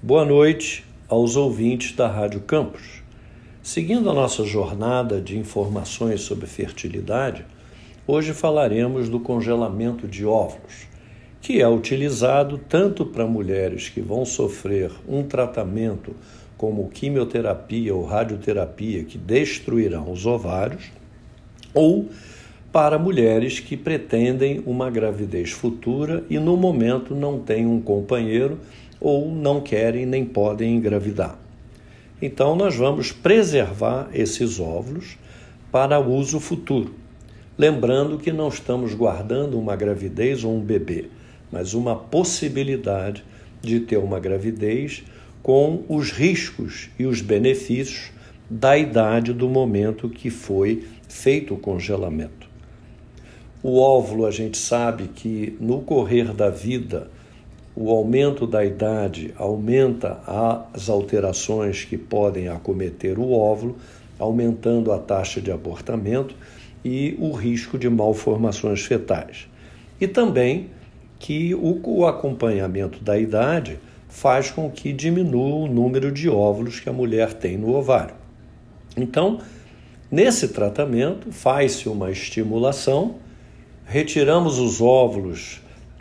Boa noite aos ouvintes da Rádio Campos. Seguindo a nossa jornada de informações sobre fertilidade, hoje falaremos do congelamento de óvulos, que é utilizado tanto para mulheres que vão sofrer um tratamento como quimioterapia ou radioterapia que destruirão os ovários, ou para mulheres que pretendem uma gravidez futura e no momento não têm um companheiro ou não querem nem podem engravidar. Então, nós vamos preservar esses óvulos para uso futuro. Lembrando que não estamos guardando uma gravidez ou um bebê, mas uma possibilidade de ter uma gravidez com os riscos e os benefícios da idade do momento que foi feito o congelamento. O óvulo, a gente sabe que no correr da vida, o aumento da idade aumenta as alterações que podem acometer o óvulo, aumentando a taxa de abortamento e o risco de malformações fetais. E também que o, acompanhamento da idade faz com que diminua o número de óvulos que a mulher tem no ovário. Então, nesse tratamento, faz-se uma estimulação, retiramos os óvulos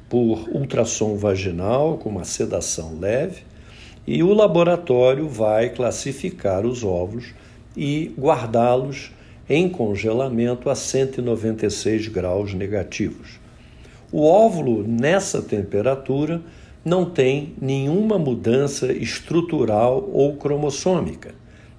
por ultrassom vaginal com uma sedação leve e o laboratório vai classificar os óvulos e guardá-los em congelamento a 196 graus negativos. O óvulo nessa temperatura não tem nenhuma mudança estrutural ou cromossômica,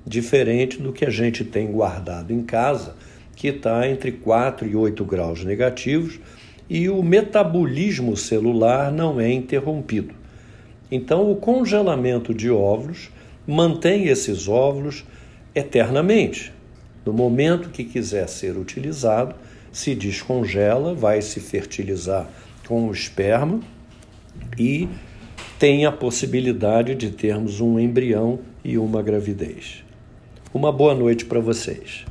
diferente do que a gente tem guardado em casa, que está entre 4 e 8 graus negativos e o metabolismo celular não é interrompido. Então, o congelamento de óvulos mantém esses óvulos eternamente. No momento que quiser ser utilizado, se descongela, vai se fertilizar com o esperma e tem a possibilidade de termos um embrião e uma gravidez. Uma boa noite para vocês.